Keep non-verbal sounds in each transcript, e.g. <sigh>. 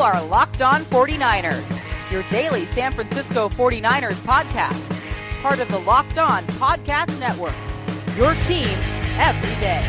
are Locked On 49ers, your daily San Francisco 49ers podcast, part of the Locked On Podcast Network. Your team every day.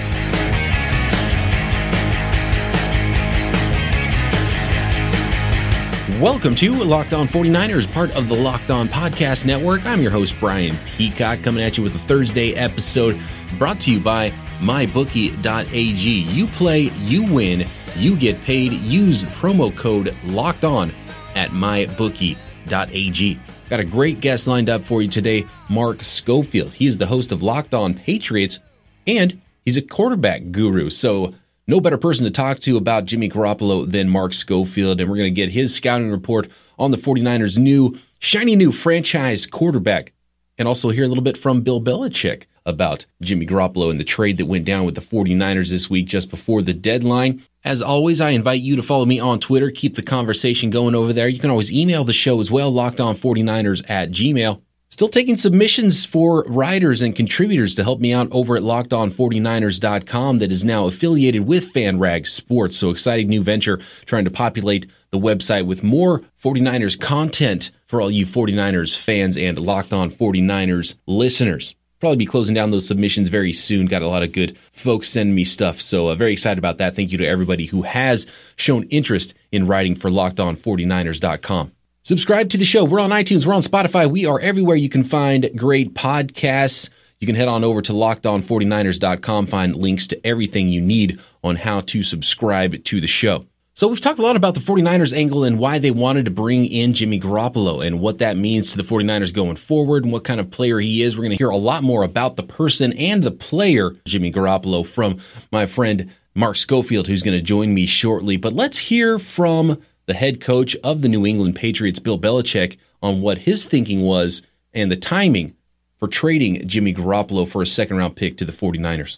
Welcome to Locked On 49ers, part of the Locked On Podcast Network. I'm your host, Brian Peacock, coming at you with a Thursday episode brought to you by mybookie.ag. You play, you win, you get paid. Use promo code locked on at mybookie.ag. Got a great guest lined up for you today, Mark Schofield. He is the host of Locked On Patriots and he's a quarterback guru. So, no better person to talk to about Jimmy Garoppolo than Mark Schofield. And we're going to get his scouting report on the 49ers' new, shiny new franchise quarterback and also hear a little bit from Bill Belichick about Jimmy Garoppolo and the trade that went down with the 49ers this week just before the deadline. As always, I invite you to follow me on Twitter. Keep the conversation going over there. You can always email the show as well, lockedon49ers at gmail. Still taking submissions for writers and contributors to help me out over at lockedon49ers.com that is now affiliated with FanRag Sports. So exciting new venture trying to populate the website with more 49ers content for all you 49ers fans and Locked On 49ers listeners probably be closing down those submissions very soon. Got a lot of good folks sending me stuff. So uh, very excited about that. Thank you to everybody who has shown interest in writing for lockedon49ers.com. Subscribe to the show. We're on iTunes. We're on Spotify. We are everywhere you can find great podcasts. You can head on over to lockedon49ers.com, find links to everything you need on how to subscribe to the show. So we've talked a lot about the 49ers angle and why they wanted to bring in Jimmy Garoppolo and what that means to the 49ers going forward and what kind of player he is. We're going to hear a lot more about the person and the player, Jimmy Garoppolo, from my friend Mark Schofield, who's going to join me shortly. But let's hear from the head coach of the New England Patriots, Bill Belichick, on what his thinking was and the timing for trading Jimmy Garoppolo for a second round pick to the 49ers.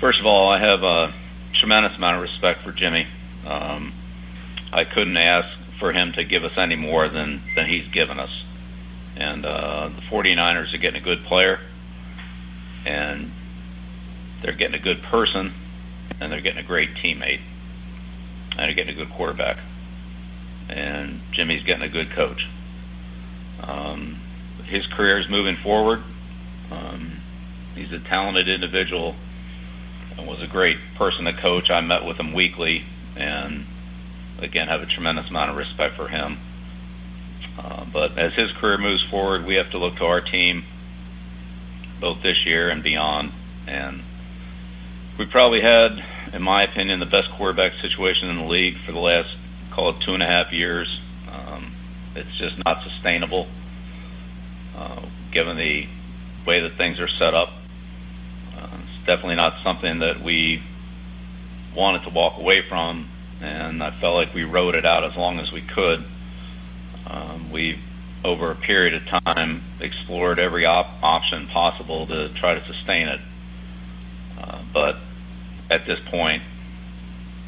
First of all, I have a tremendous amount of respect for Jimmy. Um, I couldn't ask for him to give us any more than, than he's given us. And uh, the 49ers are getting a good player, and they're getting a good person, and they're getting a great teammate, and they're getting a good quarterback. And Jimmy's getting a good coach. Um, his career is moving forward. Um, he's a talented individual and was a great person to coach. I met with him weekly and again have a tremendous amount of respect for him. Uh, but as his career moves forward, we have to look to our team both this year and beyond. And we probably had, in my opinion, the best quarterback situation in the league for the last, call it two and a half years. Um, it's just not sustainable, uh, given the way that things are set up. Uh, it's definitely not something that we wanted to walk away from, and I felt like we rode it out as long as we could. Um, we, over a period of time, explored every op- option possible to try to sustain it. Uh, but at this point,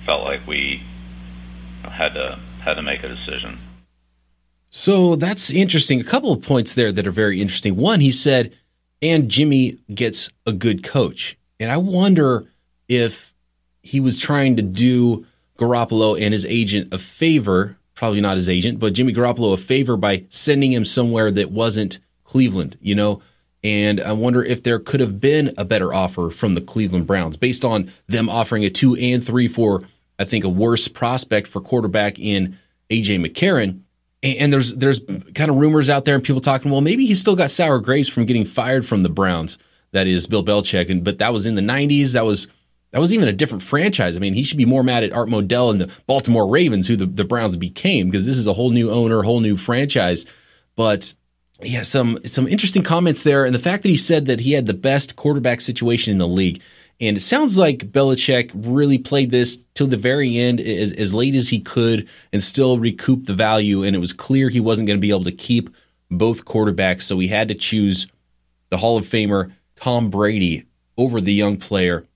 felt like we had to had to make a decision. So that's interesting. A couple of points there that are very interesting. One, he said, and Jimmy gets a good coach. And I wonder if he was trying to do Garoppolo and his agent a favor, probably not his agent, but Jimmy Garoppolo a favor by sending him somewhere that wasn't Cleveland, you know? And I wonder if there could have been a better offer from the Cleveland Browns based on them offering a two and three for, I think, a worse prospect for quarterback in AJ McCarron. And there's there's kind of rumors out there and people talking, well, maybe he's still got sour grapes from getting fired from the Browns. That is Bill Belichick, and but that was in the '90s. That was that was even a different franchise. I mean, he should be more mad at Art Modell and the Baltimore Ravens, who the, the Browns became, because this is a whole new owner, whole new franchise. But yeah, some some interesting comments there, and the fact that he said that he had the best quarterback situation in the league. And it sounds like Belichick really played this till the very end, as, as late as he could, and still recoup the value. And it was clear he wasn't going to be able to keep both quarterbacks, so he had to choose the Hall of Famer Tom Brady over the young player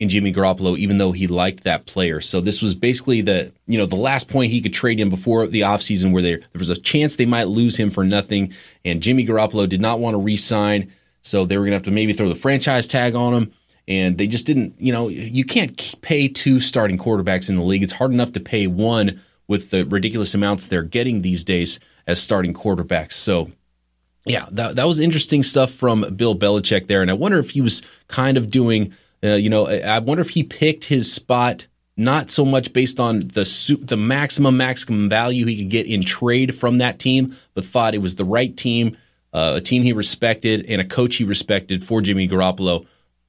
in Jimmy Garoppolo, even though he liked that player. So this was basically the you know the last point he could trade him before the offseason where there there was a chance they might lose him for nothing. And Jimmy Garoppolo did not want to re-sign, so they were gonna have to maybe throw the franchise tag on him. And they just didn't, you know, you can't pay two starting quarterbacks in the league. It's hard enough to pay one with the ridiculous amounts they're getting these days as starting quarterbacks. So, yeah, that, that was interesting stuff from Bill Belichick there. And I wonder if he was kind of doing, uh, you know, I wonder if he picked his spot not so much based on the the maximum maximum value he could get in trade from that team, but thought it was the right team, uh, a team he respected, and a coach he respected for Jimmy Garoppolo.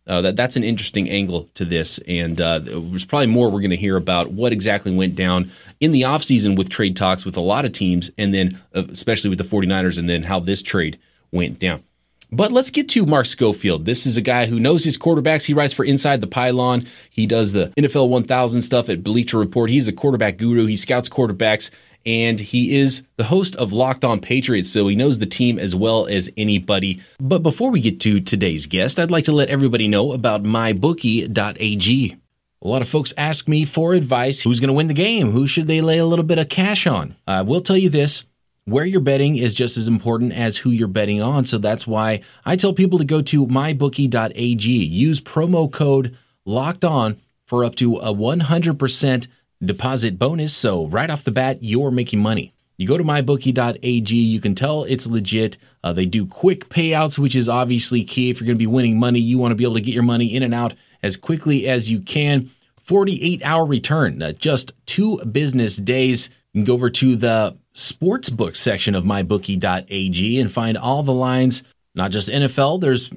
Uh, that that's an interesting angle to this, and uh, there's probably more we're going to hear about what exactly went down in the offseason with trade talks with a lot of teams, and then uh, especially with the 49ers, and then how this trade went down. But let's get to Mark Schofield. This is a guy who knows his quarterbacks. He writes for Inside the Pylon. He does the NFL 1000 stuff at Bleacher Report. He's a quarterback guru. He scouts quarterbacks and he is the host of Locked On Patriots, so he knows the team as well as anybody. But before we get to today's guest, I'd like to let everybody know about mybookie.ag. A lot of folks ask me for advice. Who's going to win the game? Who should they lay a little bit of cash on? I will tell you this where you're betting is just as important as who you're betting on. So that's why I tell people to go to mybookie.ag. Use promo code locked on for up to a 100% deposit bonus. So right off the bat, you're making money. You go to mybookie.ag, you can tell it's legit. Uh, they do quick payouts, which is obviously key. If you're going to be winning money, you want to be able to get your money in and out as quickly as you can. 48 hour return, uh, just two business days. You can go over to the sportsbook section of mybookie.ag and find all the lines, not just NFL, there's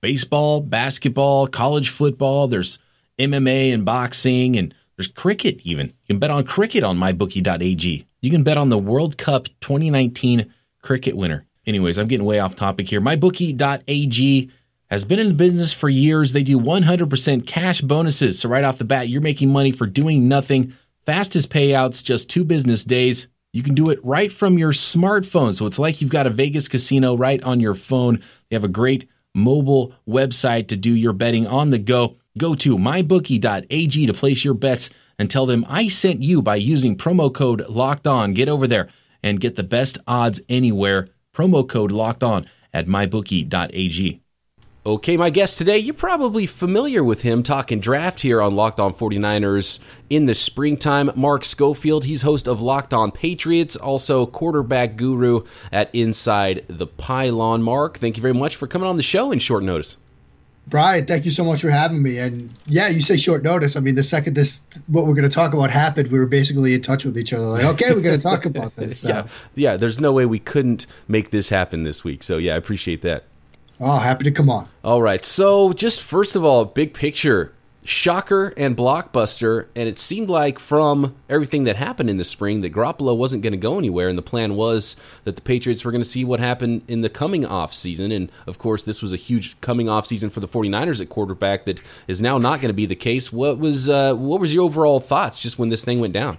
baseball, basketball, college football, there's MMA and boxing, and there's cricket even. You can bet on cricket on mybookie.ag. You can bet on the World Cup 2019 cricket winner. Anyways, I'm getting way off topic here. Mybookie.ag has been in the business for years. They do 100% cash bonuses. So, right off the bat, you're making money for doing nothing. Fastest payouts, just two business days. You can do it right from your smartphone. So, it's like you've got a Vegas casino right on your phone. They have a great mobile website to do your betting on the go. Go to mybookie.ag to place your bets and tell them I sent you by using promo code locked on. Get over there and get the best odds anywhere. Promo code locked on at mybookie.ag. Okay, my guest today, you're probably familiar with him talking draft here on Locked On 49ers in the springtime. Mark Schofield, he's host of Locked On Patriots, also quarterback guru at Inside the Pylon. Mark, thank you very much for coming on the show in short notice. Brian, thank you so much for having me. And yeah, you say short notice. I mean, the second this what we're going to talk about happened, we were basically in touch with each other. Like, okay, we're going to talk about this. <laughs> So. yeah, yeah. There's no way we couldn't make this happen this week. So yeah, I appreciate that. Oh, happy to come on. All right. So, just first of all, big picture shocker and blockbuster. And it seemed like from everything that happened in the spring that Garoppolo wasn't going to go anywhere. And the plan was that the Patriots were going to see what happened in the coming off season. And of course, this was a huge coming off season for the 49ers at quarterback that is now not going to be the case. What was uh, what was your overall thoughts just when this thing went down?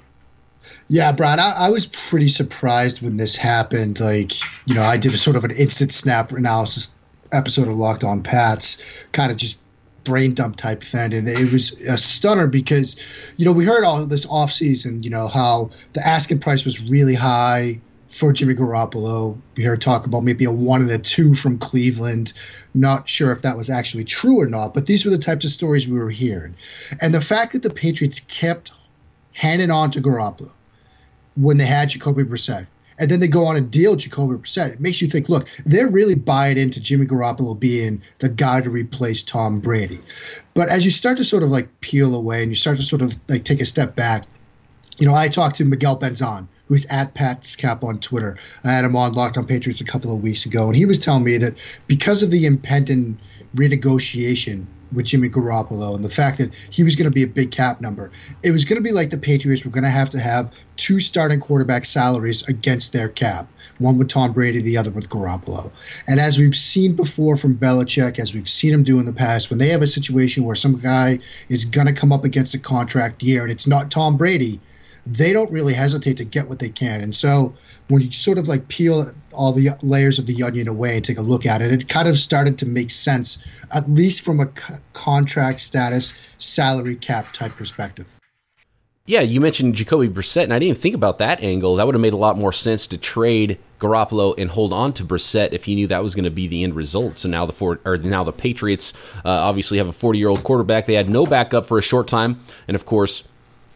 Yeah, Brian, I, I, was pretty surprised when this happened. Like, you know, I did a sort of an instant snap analysis episode of Locked On Pats, kind of just brain dump type thing. And it was a stunner because, you know, we heard all this offseason, you know, how the asking price was really high for Jimmy Garoppolo. We heard talk about maybe a one and a two from Cleveland. Not sure if that was actually true or not, but these were the types of stories we were hearing. And the fact that the Patriots kept handing on to Garoppolo when they had Jacoby Brissett and then they go on and deal Jacoby Brissett. It makes you think, look, they're really buying into Jimmy Garoppolo being the guy to replace Tom Brady. But as you start to sort of like peel away and you start to sort of like take a step back, you know, I talked to Miguel Benzan, who's at Pat's Cap on Twitter. I had him on Locked on Patriots a couple of weeks ago, and he was telling me that because of the impending renegotiation with Jimmy Garoppolo and the fact that he was going to be a big cap number. It was going to be like the Patriots were going to have to have two starting quarterback salaries against their cap, one with Tom Brady, the other with Garoppolo. And as we've seen before from Belichick, as we've seen him do in the past, when they have a situation where some guy is going to come up against a contract year and it's not Tom Brady – they don't really hesitate to get what they can. And so when you sort of like peel all the layers of the onion away and take a look at it, it kind of started to make sense, at least from a contract status, salary cap type perspective. Yeah, you mentioned Jacoby Brissett, and I didn't even think about that angle. That would have made a lot more sense to trade Garoppolo and hold on to Brissett if you knew that was going to be the end result. So now the four, or now the Patriots uh, obviously have a 40 year old quarterback. They had no backup for a short time, and of course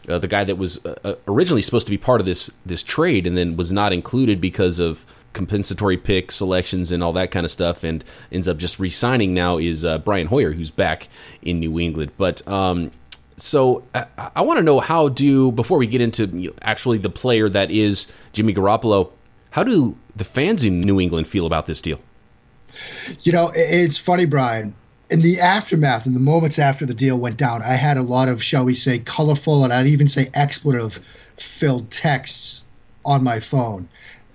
uh, the guy that was uh, uh, originally supposed to be part of this this trade and then was not included because of compensatory pick selections and all that kind of stuff, and ends up just re-signing now is uh, Brian Hoyer, who's back in New England. But um, so I, I want to know how do before we get into actually the player that is Jimmy Garoppolo, how do the fans in New England feel about this deal? You know, it's funny, Brian. In the aftermath, in the moments after the deal went down, I had a lot of, shall we say, colorful and I'd even say expletive filled texts on my phone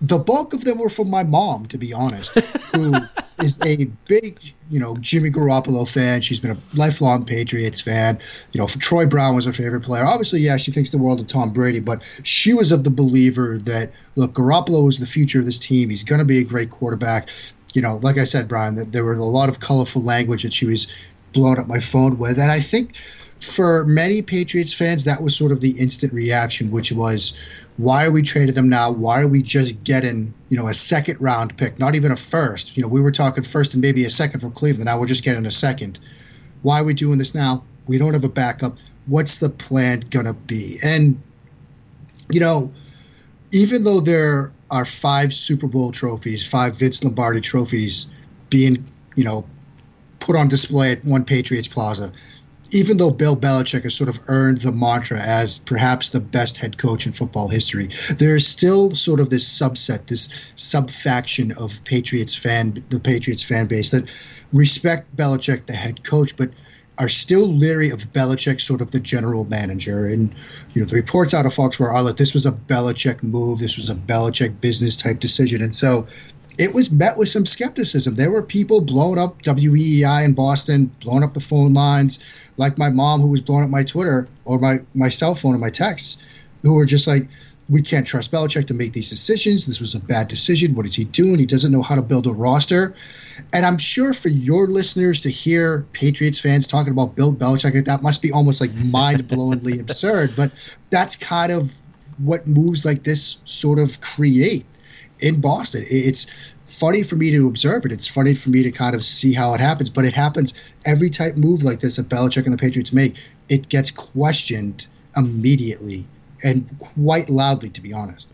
the bulk of them were from my mom, to be honest, who <laughs> is a big, you know, Jimmy Garoppolo fan. She's been a lifelong Patriots fan. You know, Troy Brown was her favorite player. Obviously, yeah, she thinks the world of Tom Brady, but she was of the believer that look, Garoppolo is the future of this team. He's going to be a great quarterback. You know, like I said, Brian, that there were a lot of colorful language that she was blowing up my phone with, and I think for many Patriots fans, that was sort of the instant reaction, which was, why are we trading them now? Why are we just getting, you know, a second round pick, not even a first? You know, we were talking first and maybe a second from Cleveland. Now we're just getting a second. Why are we doing this now? We don't have a backup. What's the plan gonna be? And, you know, even though there are five Super Bowl trophies, five Vince Lombardi trophies being, you know, put on display at One Patriots Plaza. Even though Bill Belichick has sort of earned the mantra as perhaps the best head coach in football history, there is still sort of this subset, this subfaction of Patriots fan, the Patriots fan base that respect Belichick, the head coach, but are still leery of Belichick, sort of the general manager. And you know, the reports out of Foxborough are that this was a Belichick move, this was a Belichick business type decision, and so it was met with some skepticism. There were people blowing up WEEI in Boston, blowing up the phone lines, like my mom who was blowing up my Twitter or my, my cell phone and my texts, who were just like, we can't trust Belichick to make these decisions. This was a bad decision. What is he doing? He doesn't know how to build a roster. And I'm sure for your listeners to hear Patriots fans talking about Bill Belichick, that must be almost like mind blowingly <laughs> absurd. But that's kind of what moves like this sort of create in Boston. It's funny for me to observe it. It's funny for me to kind of see how it happens, but it happens every type move like this that Belichick and the Patriots make. It gets questioned immediately and quite loudly, to be honest.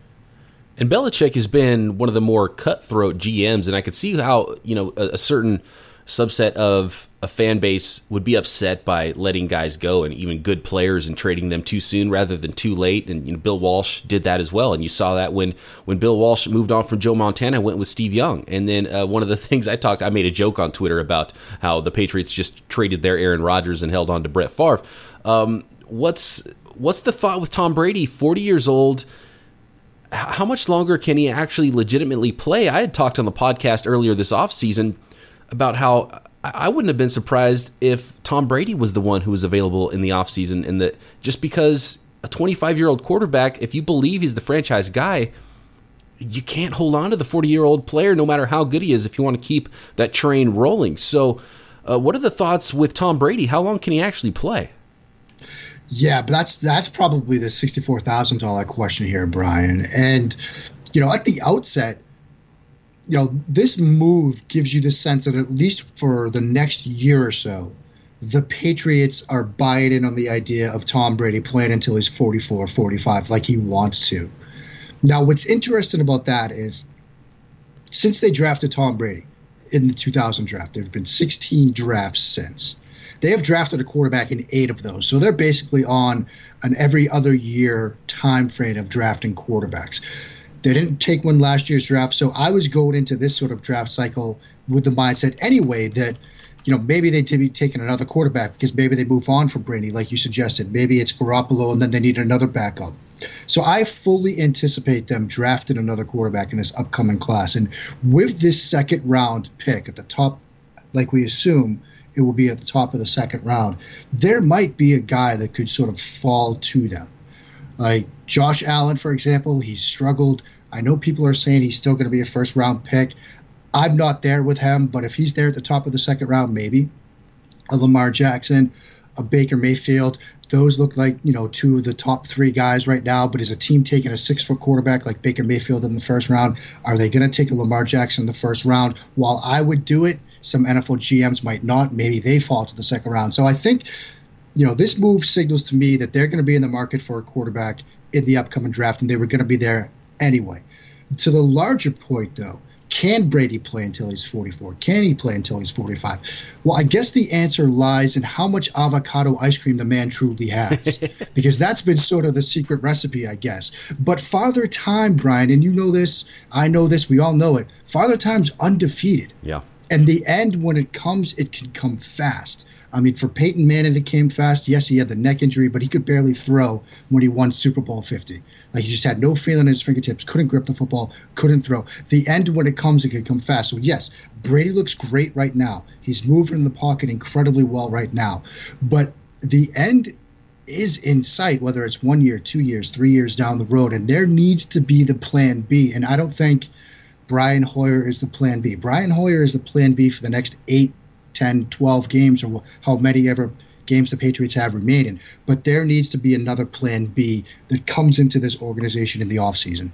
And Belichick has been one of the more cutthroat GMs, and I could see how you know a, a certain subset of a fan base would be upset by letting guys go and even good players and trading them too soon rather than too late. And you know, Bill Walsh did that as well. And you saw that when when Bill Walsh moved on from Joe Montana, went with Steve Young. And then uh, one of the <laughs> things I talked, I made a joke on Twitter about how the Patriots just traded their Aaron Rodgers and held on to Brett Favre. Um, what's what's the thought with Tom Brady, forty years old? How much longer can he actually legitimately play? I had talked on the podcast earlier this offseason about how I wouldn't have been surprised if Tom Brady was the one who was available in the offseason and that just because a 25 year old quarterback, if you believe he's the franchise guy, you can't hold on to the 40 year old player no matter how good he is if you want to keep that train rolling. So, uh, what are the thoughts with Tom Brady? How long can he actually play? Yeah, but that's that's probably the sixty-four thousand dollar question here, Brian. And you know, at the outset, you know, this move gives you the sense that at least for the next year or so, the Patriots are buying in on the idea of Tom Brady playing until he's 44, 45, like he wants to. Now, what's interesting about that is since they drafted Tom Brady in the 2000 draft, there have been 16 drafts since. They have drafted a quarterback in eight of those. So they're basically on an every other year time frame of drafting quarterbacks. They didn't take one last year's draft. So I was going into this sort of draft cycle with the mindset anyway that, you know, maybe they'd be taking another quarterback because maybe they move on from Brady, like you suggested. Maybe it's Garoppolo and then they need another backup. So I fully anticipate them drafting another quarterback in this upcoming class. And with this second round pick at the top, like we assume, it will be at the top of the second round. There might be a guy that could sort of fall to them. Like Josh Allen, for example, he's struggled. I know people are saying he's still going to be a first round pick. I'm not there with him, but if he's there at the top of the second round, maybe. A Lamar Jackson, a Baker Mayfield, those look like, you know, two of the top three guys right now. But is a team taking a six foot quarterback like Baker Mayfield in the first round? Are they going to take a Lamar Jackson in the first round? While I would do it, some NFL GMs might not. Maybe they fall to the second round. So I think you know, this move signals to me that they're going to be in the market for a quarterback in the upcoming draft, and they were going to be there anyway. To the larger point, though, can Brady play until he's 44? Can he play until he's 45? Well, I guess the answer lies in how much avocado ice cream the man truly has, <laughs> because that's been sort of the secret recipe, I guess. But Father Time, Brian, and you know this, I know this, we all know it. Father Time's undefeated. Yeah. And the end, when it comes, it can come fast. I mean, for Peyton Manning, it came fast. Yes, he had the neck injury, but he could barely throw when he won Super Bowl 50. Like, he just had no feeling in his fingertips, couldn't grip the football, couldn't throw. The end, when it comes, it can come fast. So, yes, Brady looks great right now. He's moving in the pocket incredibly well right now. But the end is in sight, whether it's one year, two years, three years down the road. And there needs to be the plan B. And I don't think Brian Hoyer is the plan B. Brian Hoyer is the plan B for the next eight 10, 12 games or how many ever games the Patriots have remaining. But there needs to be another plan B that comes into this organization in the offseason.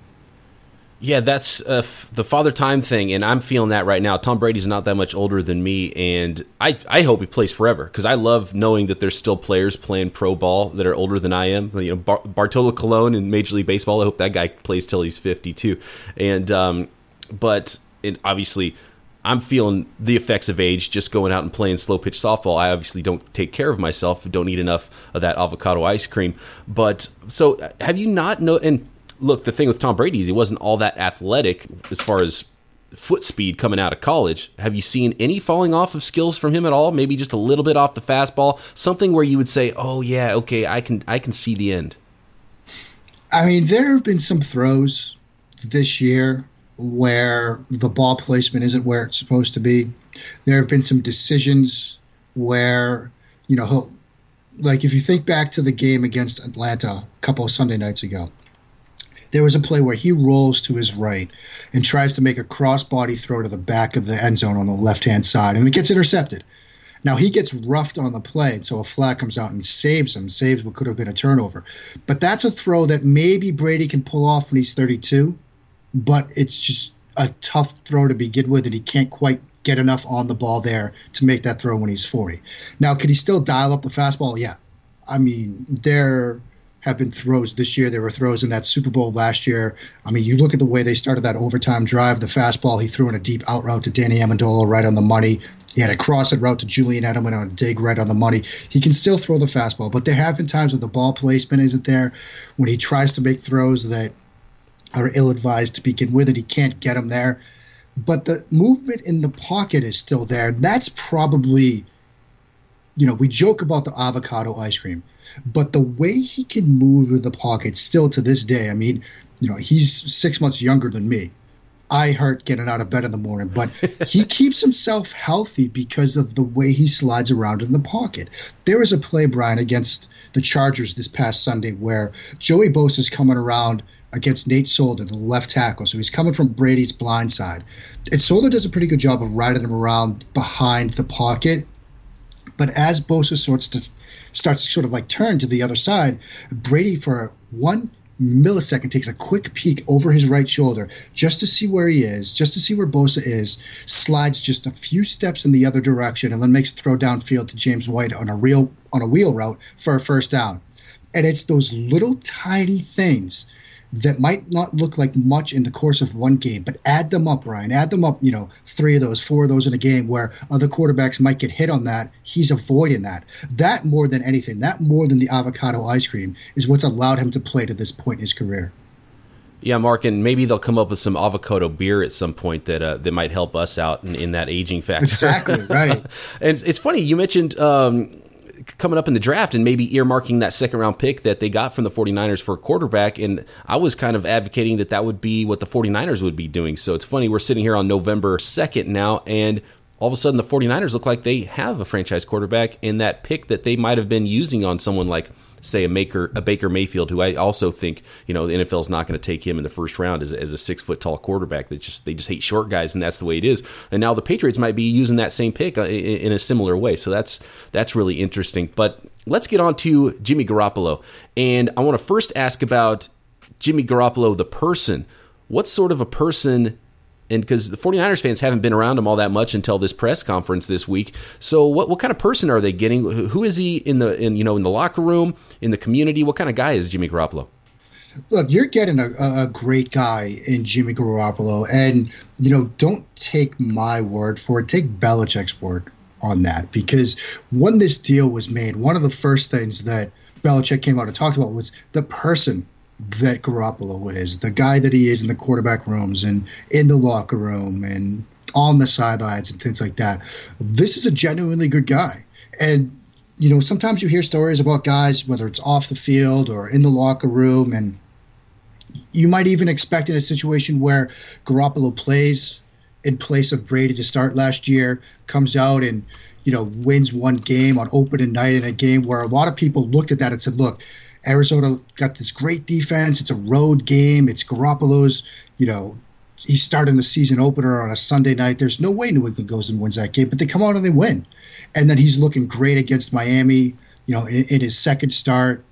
Yeah, that's uh, the father time thing, and I'm feeling that right now. Tom Brady's not that much older than me, and I, I hope he plays forever because I love knowing that there's still players playing pro ball that are older than I am. You know, Bar- Bartolo Colon in Major League Baseball. I hope that guy plays till he's 52. And um, but it, obviously, I'm feeling the effects of age just going out and playing slow pitch softball. I obviously don't take care of myself, don't eat enough of that avocado ice cream. But so have you not know and look, the thing with Tom Brady is he wasn't all that athletic as far as foot speed coming out of college. Have you seen any falling off of skills from him at all? Maybe just a little bit off the fastball, something where you would say, "Oh yeah, okay, I can I can see the end." I mean, there have been some throws this year where the ball placement isn't where it's supposed to be. There have been some decisions where, you know, like if you think back to the game against Atlanta a couple of Sunday nights ago, there was a play where he rolls to his right and tries to make a cross-body throw to the back of the end zone on the left-hand side, and it gets intercepted. Now he gets roughed on the play, so a flag comes out and saves him, saves what could have been a turnover. But that's a throw that maybe Brady can pull off when he's 32 but it's just a tough throw to begin with, and he can't quite get enough on the ball there to make that throw when he's 40. Now, could he still dial up the fastball? Yeah. I mean, there have been throws this year. There were throws in that Super Bowl last year. I mean, you look at the way they started that overtime drive, the fastball, he threw in a deep out route to Danny Amendola right on the money. He had a crossing route to Julian Edelman on a dig right on the money. He can still throw the fastball, but there have been times when the ball placement isn't there, when he tries to make throws that – are ill advised to begin with, and he can't get them there. But the movement in the pocket is still there. That's probably, you know, we joke about the avocado ice cream, but the way he can move in the pocket still to this day, I mean, you know, he's six months younger than me. I hurt getting out of bed in the morning, but <laughs> he keeps himself healthy because of the way he slides around in the pocket. There was a play, Brian, against the Chargers this past Sunday where Joey Bosa is coming around – against Nate Solder, the left tackle. So he's coming from Brady's blind side. And Solder does a pretty good job of riding him around behind the pocket. But as Bosa sorts to starts to sort of like turn to the other side, Brady for one millisecond takes a quick peek over his right shoulder just to see where he is, just to see where Bosa is, slides just a few steps in the other direction, and then makes a throw downfield to James White on a real on a wheel route for a first down. And it's those little tiny things that might not look like much in the course of one game, but add them up, Ryan. Add them up, you know, three of those, four of those in a game where other quarterbacks might get hit on that. He's avoiding that. That more than anything, that more than the avocado ice cream is what's allowed him to play to this point in his career. Yeah, Mark, and maybe they'll come up with some avocado beer at some point that uh, that might help us out in, in that aging factor. Exactly right. <laughs> and it's, it's funny you mentioned um, coming up in the draft and maybe earmarking that second round pick that they got from the 49ers for a quarterback. And I was kind of advocating that that would be what the 49ers would be doing. So it's funny, we're sitting here on November 2nd now, and all of a sudden the 49ers look like they have a franchise quarterback in that pick that they might have been using on someone like say a maker a Baker Mayfield, who I also think you know the NFL is not going to take him in the first round as, as a six foot tall quarterback. That just they just hate short guys, and that's the way it is. And now the Patriots might be using that same pick uh, in, in a similar way. So that's that's really interesting. But let's get on to Jimmy Garoppolo, and I want to first ask about Jimmy Garoppolo, the person. What sort of a person and because the 49ers fans haven't been around him all that much until this press conference this week. So what what kind of person are they getting? Who is he in the in you know in the locker room, in the community? What kind of guy is Jimmy Garoppolo? Look, you're getting a, a great guy in Jimmy Garoppolo, and you know don't take my word for it. Take Belichick's word on that because when this deal was made, one of the first things that Belichick came out and talked about was the person that Garoppolo is, the guy that he is in the quarterback rooms and in the locker room and on the sidelines and things like that. This is a genuinely good guy. And, you know, sometimes you hear stories about guys, whether it's off the field or in the locker room, and you might even expect in a situation where Garoppolo plays in place of Brady to start last year, comes out and, you know, wins one game on opening night in a game where a lot of people looked at that and said, look, Arizona got this great defense. It's a road game. It's Garoppolo's, you know, he's starting the season opener on a Sunday night. There's no way New England goes and wins that game, but they come out and they win. And then he's looking great against Miami, you know, in, in his second start.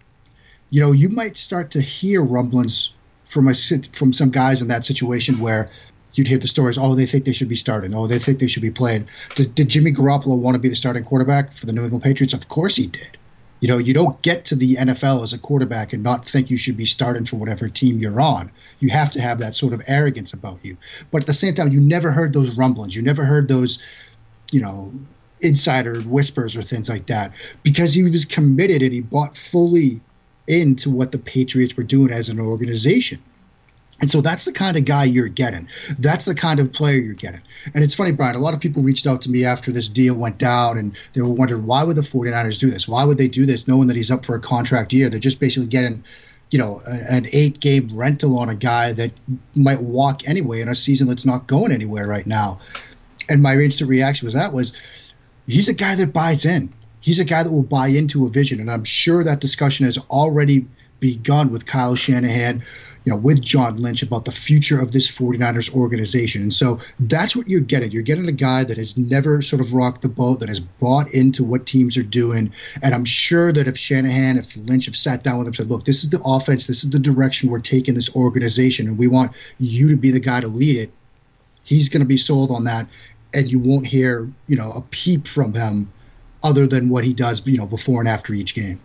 You know, you might start to hear rumblings from a from some guys in that situation where you'd hear the stories. Oh, they think they should be starting. Oh, they think they should be playing. Did, did Jimmy Garoppolo want to be the starting quarterback for the New England Patriots? Of course he did. You know, you don't get to the NFL as a quarterback and not think you should be starting for whatever team you're on. You have to have that sort of arrogance about you. But at the same time, you never heard those rumblings. You never heard those, you know, insider whispers or things like that because he was committed and he bought fully into what the Patriots were doing as an organization. And so that's the kind of guy you're getting. That's the kind of player you're getting. And it's funny, Brian, a lot of people reached out to me after this deal went down and they were wondering why would the 49ers do this? Why would they do this knowing that he's up for a contract year? They're just basically getting, you know, an eight game rental on a guy that might walk anyway in a season that's not going anywhere right now. And my instant reaction was that was he's a guy that buys in. He's a guy that will buy into a vision. And I'm sure that discussion has already begun with Kyle Shanahan you know, with John Lynch about the future of this 49ers organization. And so that's what you're getting. You're getting a guy that has never sort of rocked the boat, that has bought into what teams are doing. And I'm sure that if Shanahan, if Lynch have sat down with him said, look, this is the offense, this is the direction we're taking this organization, and we want you to be the guy to lead it, he's going to be sold on that. And you won't hear, you know, a peep from him other than what he does, you know, before and after each game.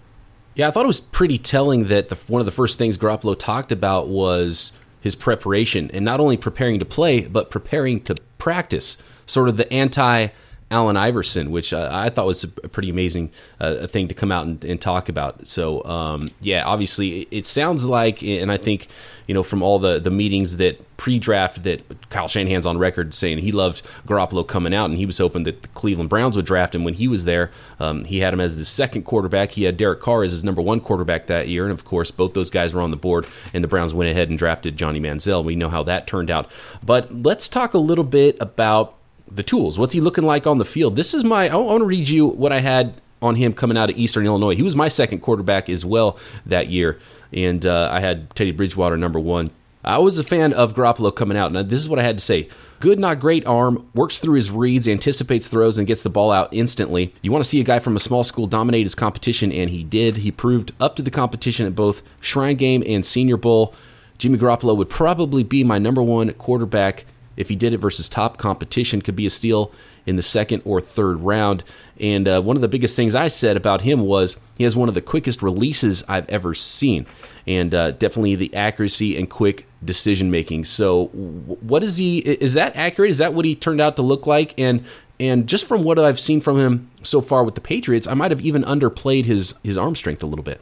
Yeah, I thought it was pretty telling that the, one of the first things Garoppolo talked about was his preparation, and not only preparing to play, but preparing to practice. Sort of the anti Allen Iverson, which uh, I thought was a pretty amazing uh, thing to come out and, and talk about. So, um, yeah, obviously, it, it, sounds like, and I think, you know, from all the, the meetings that pre draft that Kyle Shanahan's on record saying he loved Garoppolo coming out, and he was hoping that the Cleveland Browns would draft him when he was there. Um, he had him as the second quarterback. He had Derek Carr as his number one quarterback that year. And of course, both those guys were on the board, and the Browns went ahead and drafted Johnny Manziel. We know how that turned out. But let's talk a little bit about the tools. What's he looking like on the field? This is my. I want to read you what I had on him coming out of Eastern Illinois. He was my second quarterback as well that year, and uh, I had Teddy Bridgewater number one. I was a fan of Garoppolo coming out, and this is what I had to say. Good, not great arm, works through his reads, anticipates throws, and gets the ball out instantly. You want to see a guy from a small school dominate his competition, and he did. He proved up to the competition at both Shrine Game and Senior Bowl. Jimmy Garoppolo would probably be my number one quarterback if he did it versus top competition, could be a steal in the second or third round. And uh, one of the biggest things I said about him was he has one of the quickest releases I've ever seen, and uh, definitely the accuracy and quick decision making. So, what is he? Is that accurate? Is that what he turned out to look like? And and just from what I've seen from him so far with the Patriots, I might have even underplayed his his arm strength a little bit.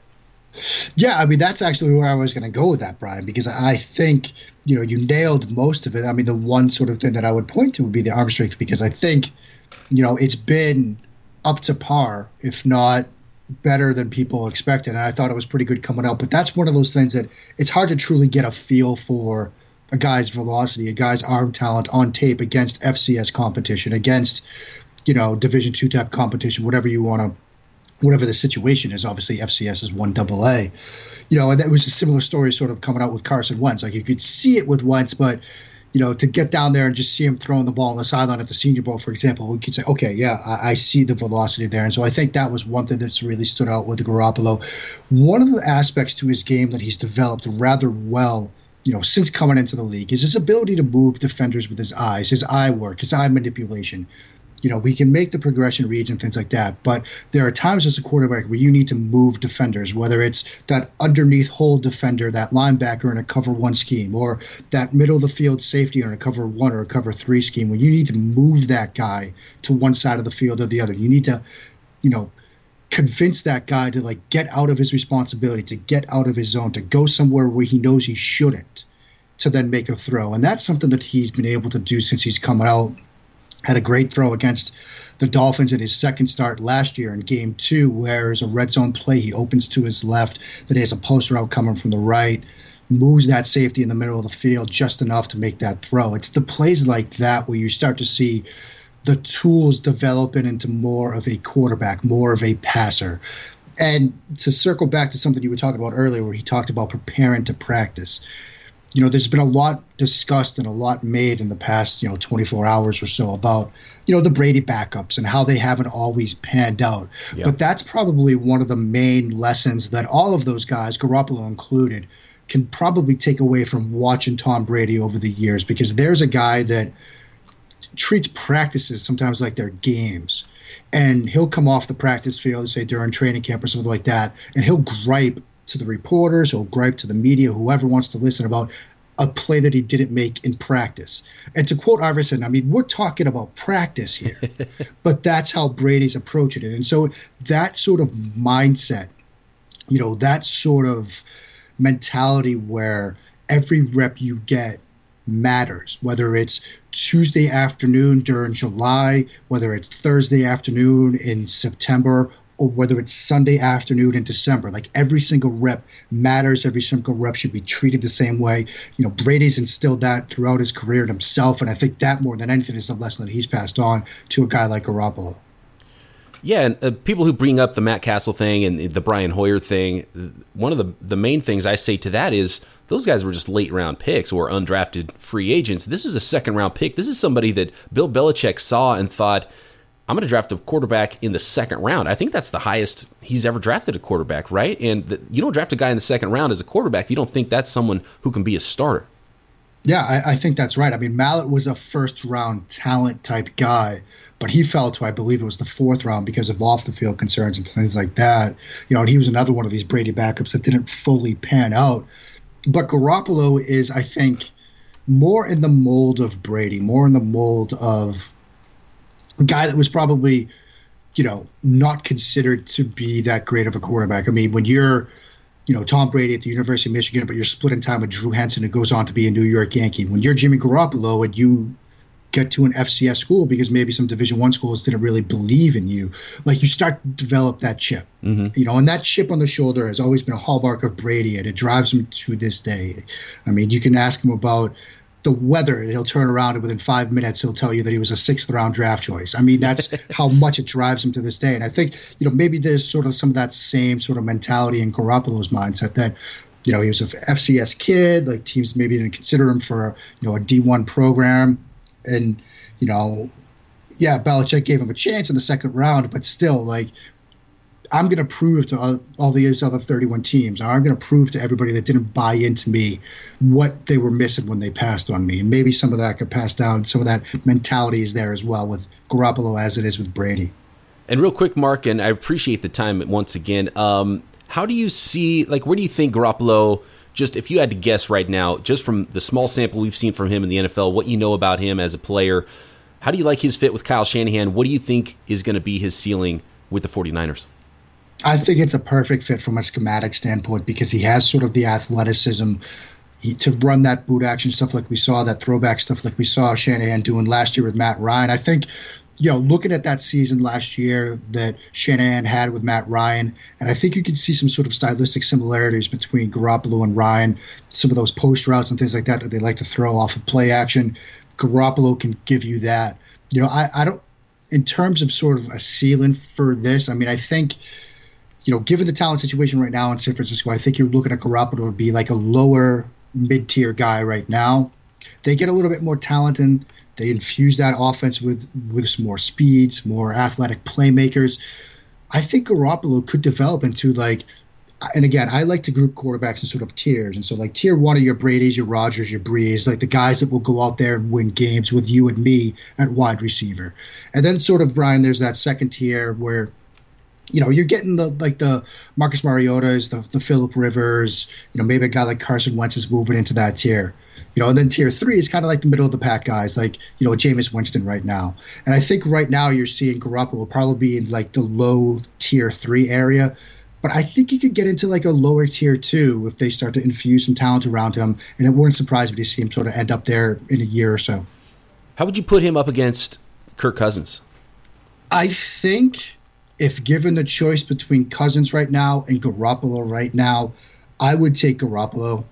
Yeah, I mean that's actually where I was going to go with that, Brian, because I think you know you nailed most of it. I mean, the one sort of thing that I would point to would be the arm strength, because I think you know it's been up to par, if not better than people expected. And I thought it was pretty good coming out. But that's one of those things that it's hard to truly get a feel for a guy's velocity, a guy's arm talent on tape against FCS competition, against you know Division two type competition, whatever you want to whatever the situation is. Obviously, FCS is one double A. You know, and that was a similar story sort of coming out with Carson Wentz. Like you could see it with Wentz, but you know, to get down there and just see him throwing the ball on the sideline at the Senior Bowl, for example, we could say, okay, yeah, I, I, see the velocity there. And so I think that was one thing that's really stood out with Garoppolo. One of the aspects to his game that he's developed rather well you know, since coming into the league is his ability to move defenders with his eyes, his eye work, his eye manipulation. You know, we can make the progression reads and things like that, but there are times as a quarterback where you need to move defenders, whether it's that underneath hole defender, that linebacker in a cover one scheme, or that middle of the field safety in a cover one or a cover three scheme, where you need to move that guy to one side of the field or the other. You need to, you know, convince that guy to like get out of his responsibility, to get out of his zone, to go somewhere where he knows he shouldn't, to then make a throw. And that's something that he's been able to do since he's come out. Had a great throw against the Dolphins in his second start last year in game two, where is a red zone play. He opens to his left, then he has a post route coming from the right, moves that safety in the middle of the field just enough to make that throw. It's the plays like that where you start to see the tools developing into more of a quarterback, more of a passer. And to circle back to something you were talking about earlier, where he talked about preparing to practice. You know, there's been a lot discussed and a lot made in the past, you know, 24 hours or so about, you know, the Brady backups and how they haven't always panned out. Yep. But that's probably one of the main lessons that all of those guys, Garoppolo included, can probably take away from watching Tom Brady over the years because there's a guy that – treats practices sometimes like they're games. And he'll come off the practice field, say during training camp or something like that, and he'll gripe to the reporters, he'll gripe to the media, whoever wants to listen about a play that he didn't make in practice. And to quote Iverson, I mean, we're talking about practice here, <laughs> but that's how Brady's approaching it. And so that sort of mindset, you know, that sort of mentality where every rep you get matters, whether it's Tuesday afternoon during July, whether it's Thursday afternoon in September, or whether it's Sunday afternoon in December. Like every single rep matters. Every single rep should be treated the same way. You know, Brady's instilled that throughout his career in himself, and I think that more than anything is the lesson that he's passed on to a guy like Garoppolo. Yeah, and uh, people who bring up the Matt Cassel thing and the Brian Hoyer thing, one of the the main things I say to that is those guys were just late round picks or undrafted free agents. This is a second round pick. This is somebody that Bill Belichick saw and thought, I'm going to draft a quarterback in the second round. I think that's the highest he's ever drafted a quarterback, right? And the, you don't draft a guy in the second round as a quarterback. You don't think that's someone who can be a starter. Yeah, I, I think that's right. I mean, Mallett was a first round talent type guy but he fell to I believe it was the fourth round because of off the field concerns and things like that. You know, and he was another one of these Brady backups that didn't fully pan out. But Garoppolo is, I think, more in the mold of Brady, more in the mold of guy that was probably, you know, not considered to be that great of a quarterback. I mean, when you're you know, Tom Brady at the University of Michigan, but you're splitting time with Drew Henson, who goes on to be a New York Yankee. When you're Jimmy Garoppolo and you get to an FCS school because maybe some Division One schools didn't really believe in you. Like you start to develop that chip, mm-hmm. you know, and that chip on the shoulder has always been a hallmark of Brady, and it drives him to this day. I mean, you can ask him about the weather, and he'll turn around and within five minutes he'll tell you that he was a sixth round draft choice. I mean, that's <laughs> how much it drives him to this day. And I think you know maybe there's sort of some of that same sort of mentality in Garoppolo's mindset that you know, he was a FCS kid. Like teams maybe didn't consider him for you know a D1 program and you know, yeah, Belichick gave him a chance in the second round, but still, like, I'm going to prove to all, all these other 31 teams, I'm going to prove to everybody that didn't buy into me what they were missing when they passed on me. And maybe some of that could pass down. Some of that mentality is there as well with Garoppolo as it is with Brady. And real quick, Mark, and I appreciate the time once again. Um, how do you see, like, where do you think Garoppolo – just if you had to guess right now, just from the small sample we've seen from him in the NFL, what you know about him as a player, how do you like his fit with Kyle Shanahan? What do you think is going to be his ceiling with the 49ers? I think it's a perfect fit from a schematic standpoint because he has sort of the athleticism he, to run that boot action stuff like we saw, that throwback stuff like we saw Shanahan doing last year with Matt Ryan. I think you know, looking at that season last year that Shanahan had with Matt Ryan, and I think you can see some sort of stylistic similarities between Garoppolo and Ryan. Some of those post routes and things like that that they like to throw off of play action. Garoppolo can give you that. You know, I, I don't, in terms of sort of a ceiling for this, I mean, I think, you know, given the talent situation right now in San Francisco, I think you're looking at Garoppolo to be like a lower mid tier guy right now. They get a little bit more talent and they infuse that offense with with some more speeds, more athletic playmakers. I think Garoppolo could develop into like and again, I like to group quarterbacks in sort of tiers. And so, like, tier one are your Brady's, your Rodgers, your Brees, like the guys that will go out there and win games with you and me at wide receiver. And then, sort of, Brian, there's that second tier where you know, you're getting the like the Marcus Mariota's, the the Philip Rivers, you know, maybe a guy like Carson Wentz is moving into that tier. You know, and then tier three is kind of like the middle of the pack guys, like, you know, Jameis Winston right now. And I think right now you're seeing Garoppolo probably be in like the low tier three area. But I think he could get into like a lower tier two if they start to infuse some talent around him. And it wouldn't surprise me to see him sort of end up there in a year or so. How would you put him up against Kirk Cousins? I think if given the choice between Cousins right now and Garoppolo right now, I would take Garoppolo.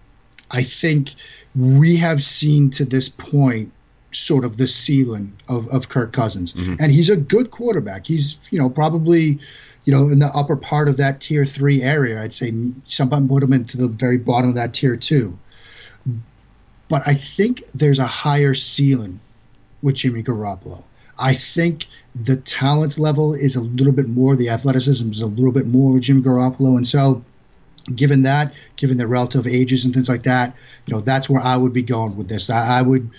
I think we have seen to this point sort of the ceiling of, of Kirk Cousins. Mm-hmm. And he's a good quarterback. He's, you know, probably, you know, in the upper part of that tier three area. I'd say somebody put him into the very bottom of that tier two. But I think there's a higher ceiling with Jimmy Garoppolo. I think the talent level is a little bit more, the athleticism is a little bit more Jim Garoppolo. And so, given that, given the relative ages and things like that, you know, that's where I would be going with this. I, I would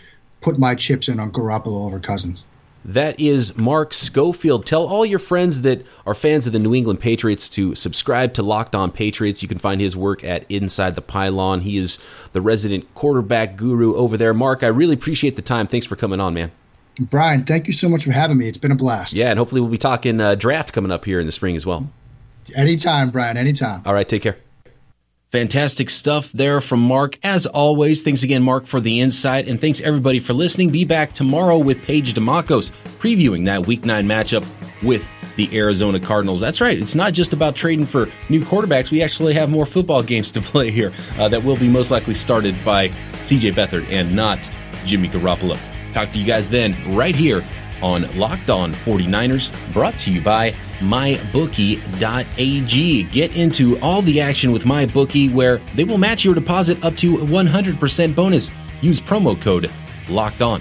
put my chips in on Garoppolo over Cousins. That is Mark Schofield. Tell all your friends that are fans of the New England Patriots to subscribe to Locked On Patriots. You can find his work at Inside the Pylon. He is the resident quarterback guru over there. Mark, I really appreciate the time. Thanks for coming on, man. Brian, thank you so much for having me. It's been a blast. Yeah, and hopefully we'll be talking uh, draft coming up here in the spring as well. Anytime, Brian, anytime. All right, take care. Fantastic stuff there from Mark. As always, thanks again, Mark, for the insight, and thanks everybody for listening. Be back tomorrow with Paige Dimakos previewing that Week 9 matchup with the Arizona Cardinals. That's right. It's not just about trading for new quarterbacks. We actually have more football games to <laughs> play here uh, that will be most likely started by CJ Beathard and not Jimmy Garoppolo. Talk to you guys then, right here on Locked On 49ers, brought to you by MyBookie.ag. Get into all the action with MyBookie, where they will match your deposit up to 100% bonus. Use promo code Locked On.